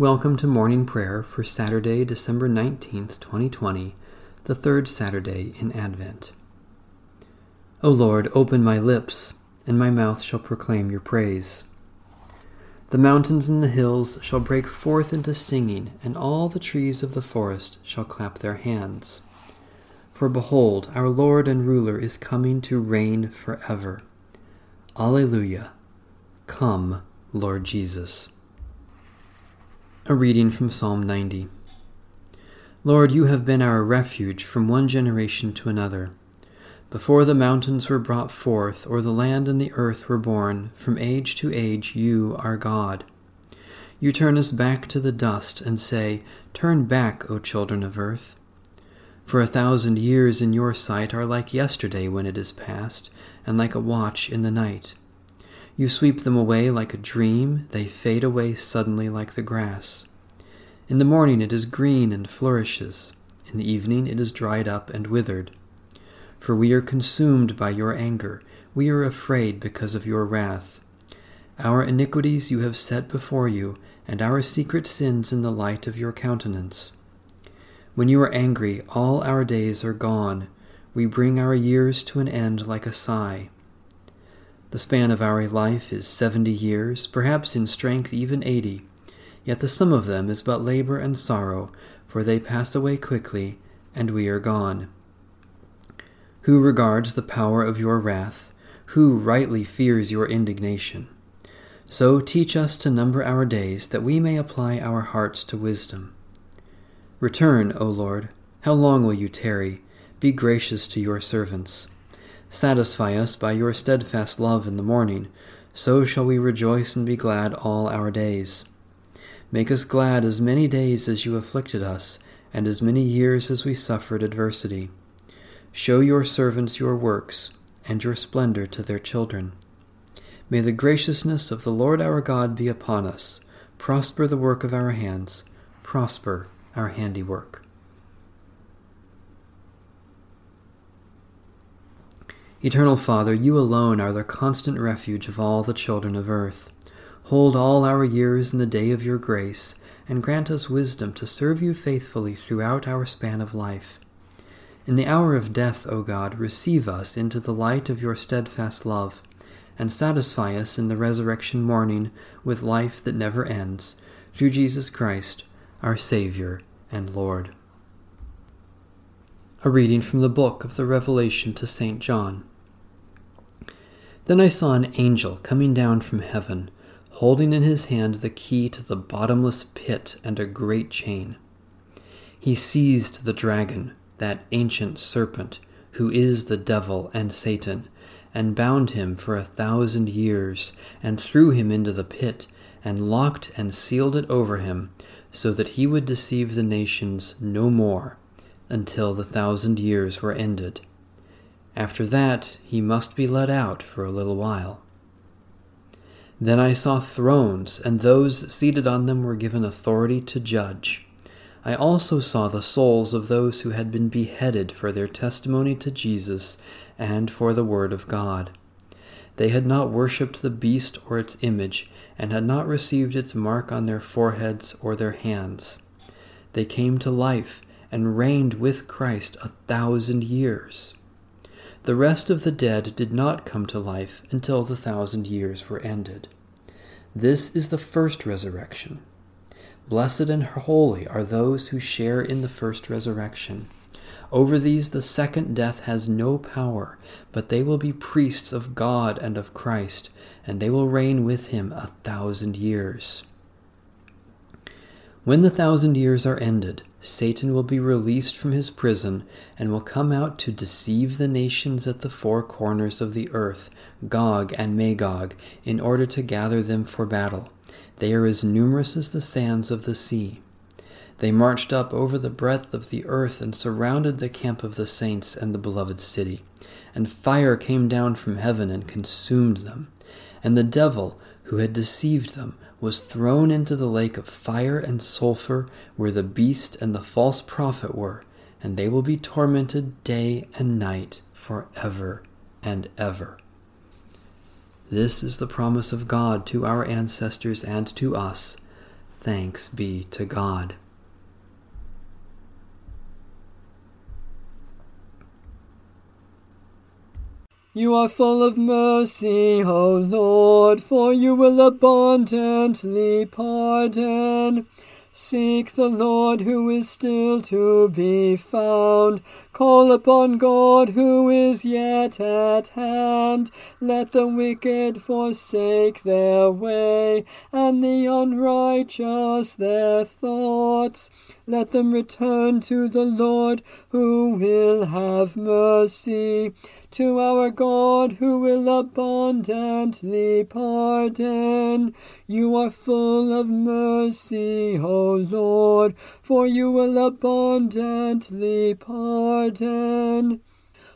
Welcome to morning prayer for Saturday, December 19th, 2020, the third Saturday in Advent. O Lord, open my lips, and my mouth shall proclaim your praise. The mountains and the hills shall break forth into singing, and all the trees of the forest shall clap their hands. For behold, our Lord and Ruler is coming to reign forever. Alleluia. Come, Lord Jesus. A reading from Psalm 90. Lord, you have been our refuge from one generation to another. Before the mountains were brought forth, or the land and the earth were born, from age to age you are God. You turn us back to the dust and say, Turn back, O children of earth. For a thousand years in your sight are like yesterday when it is past, and like a watch in the night. You sweep them away like a dream, they fade away suddenly like the grass. In the morning it is green and flourishes, in the evening it is dried up and withered. For we are consumed by your anger, we are afraid because of your wrath. Our iniquities you have set before you, and our secret sins in the light of your countenance. When you are angry, all our days are gone. We bring our years to an end like a sigh. The span of our life is seventy years, perhaps in strength even eighty. Yet the sum of them is but labor and sorrow, for they pass away quickly, and we are gone. Who regards the power of your wrath? Who rightly fears your indignation? So teach us to number our days, that we may apply our hearts to wisdom. Return, O Lord. How long will you tarry? Be gracious to your servants. Satisfy us by your steadfast love in the morning, so shall we rejoice and be glad all our days. Make us glad as many days as you afflicted us, and as many years as we suffered adversity. Show your servants your works, and your splendor to their children. May the graciousness of the Lord our God be upon us. Prosper the work of our hands, prosper our handiwork. Eternal Father, you alone are the constant refuge of all the children of earth. Hold all our years in the day of your grace, and grant us wisdom to serve you faithfully throughout our span of life. In the hour of death, O God, receive us into the light of your steadfast love, and satisfy us in the resurrection morning with life that never ends, through Jesus Christ, our Saviour and Lord. A reading from the book of the Revelation to St. John. Then I saw an angel coming down from heaven, holding in his hand the key to the bottomless pit and a great chain. He seized the dragon, that ancient serpent, who is the devil and Satan, and bound him for a thousand years, and threw him into the pit, and locked and sealed it over him, so that he would deceive the nations no more, until the thousand years were ended. After that, he must be let out for a little while. Then I saw thrones, and those seated on them were given authority to judge. I also saw the souls of those who had been beheaded for their testimony to Jesus and for the Word of God. They had not worshipped the beast or its image, and had not received its mark on their foreheads or their hands. They came to life and reigned with Christ a thousand years. The rest of the dead did not come to life until the thousand years were ended. This is the first resurrection. Blessed and holy are those who share in the first resurrection. Over these the second death has no power, but they will be priests of God and of Christ, and they will reign with him a thousand years. When the thousand years are ended, Satan will be released from his prison and will come out to deceive the nations at the four corners of the earth, Gog and Magog, in order to gather them for battle. They are as numerous as the sands of the sea. They marched up over the breadth of the earth and surrounded the camp of the saints and the beloved city. And fire came down from heaven and consumed them. And the devil, who had deceived them, was thrown into the lake of fire and sulfur, where the beast and the false prophet were, and they will be tormented day and night for ever and ever. This is the promise of God to our ancestors and to us. Thanks be to God. You are full of mercy, O Lord, for you will abundantly pardon. Seek the Lord who is still to be found. Call upon God who is yet at hand. Let the wicked forsake their way, and the unrighteous their thoughts. Let them return to the Lord who will have mercy to our God who will abundantly pardon. You are full of mercy, O Lord, for you will abundantly pardon.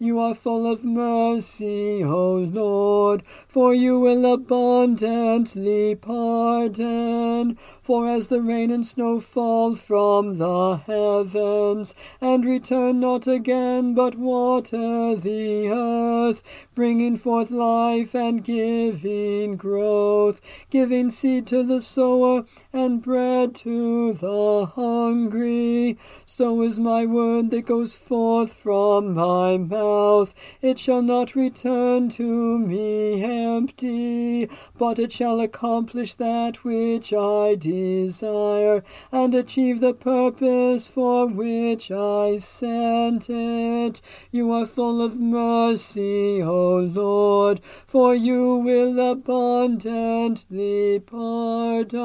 You are full of mercy, O Lord, for you will abundantly pardon. For as the rain and snow fall from the heavens, and return not again, but water the earth, bringing forth life and giving growth, giving seed to the sower and bread to the hungry, so is my word that goes forth from my mouth mouth. It shall not return to me empty, but it shall accomplish that which I desire, and achieve the purpose for which I sent it. You are full of mercy, O Lord, for you will abundantly pardon.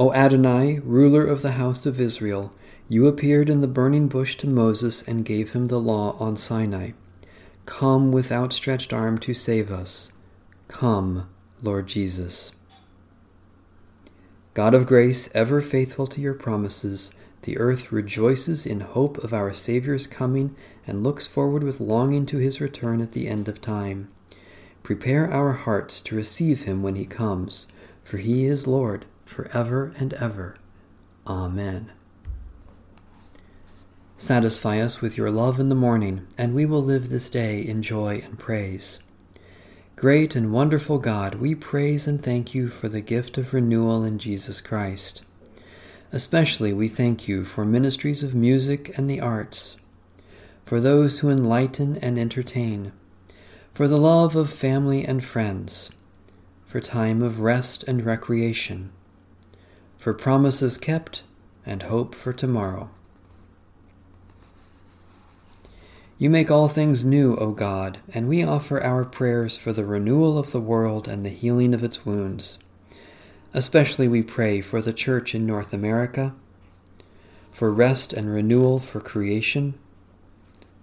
O Adonai, ruler of the house of Israel, you appeared in the burning bush to Moses and gave him the law on Sinai. Come with outstretched arm to save us. Come, Lord Jesus. God of grace, ever faithful to your promises, the earth rejoices in hope of our Saviour's coming and looks forward with longing to his return at the end of time. Prepare our hearts to receive him when he comes, for he is Lord forever and ever. Amen. Satisfy us with your love in the morning, and we will live this day in joy and praise. Great and wonderful God, we praise and thank you for the gift of renewal in Jesus Christ. Especially we thank you for ministries of music and the arts, for those who enlighten and entertain, for the love of family and friends, for time of rest and recreation for promises kept and hope for tomorrow. You make all things new, O God, and we offer our prayers for the renewal of the world and the healing of its wounds. Especially we pray for the Church in North America, for rest and renewal for creation,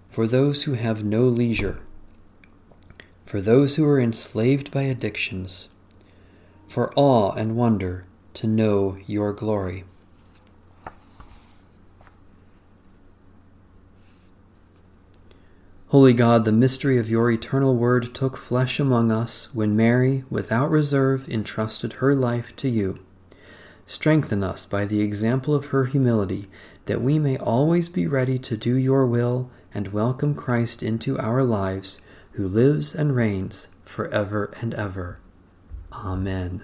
for those who have no leisure, for those who are enslaved by addictions, for awe and wonder to know your glory. Holy God, the mystery of your eternal word took flesh among us when Mary, without reserve, entrusted her life to you. Strengthen us by the example of her humility, that we may always be ready to do your will and welcome Christ into our lives, who lives and reigns for ever and ever. Amen.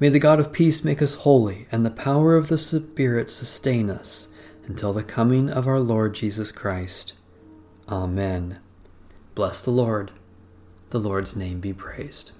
May the God of peace make us holy, and the power of the Spirit sustain us until the coming of our Lord Jesus Christ. Amen. Bless the Lord. The Lord's name be praised.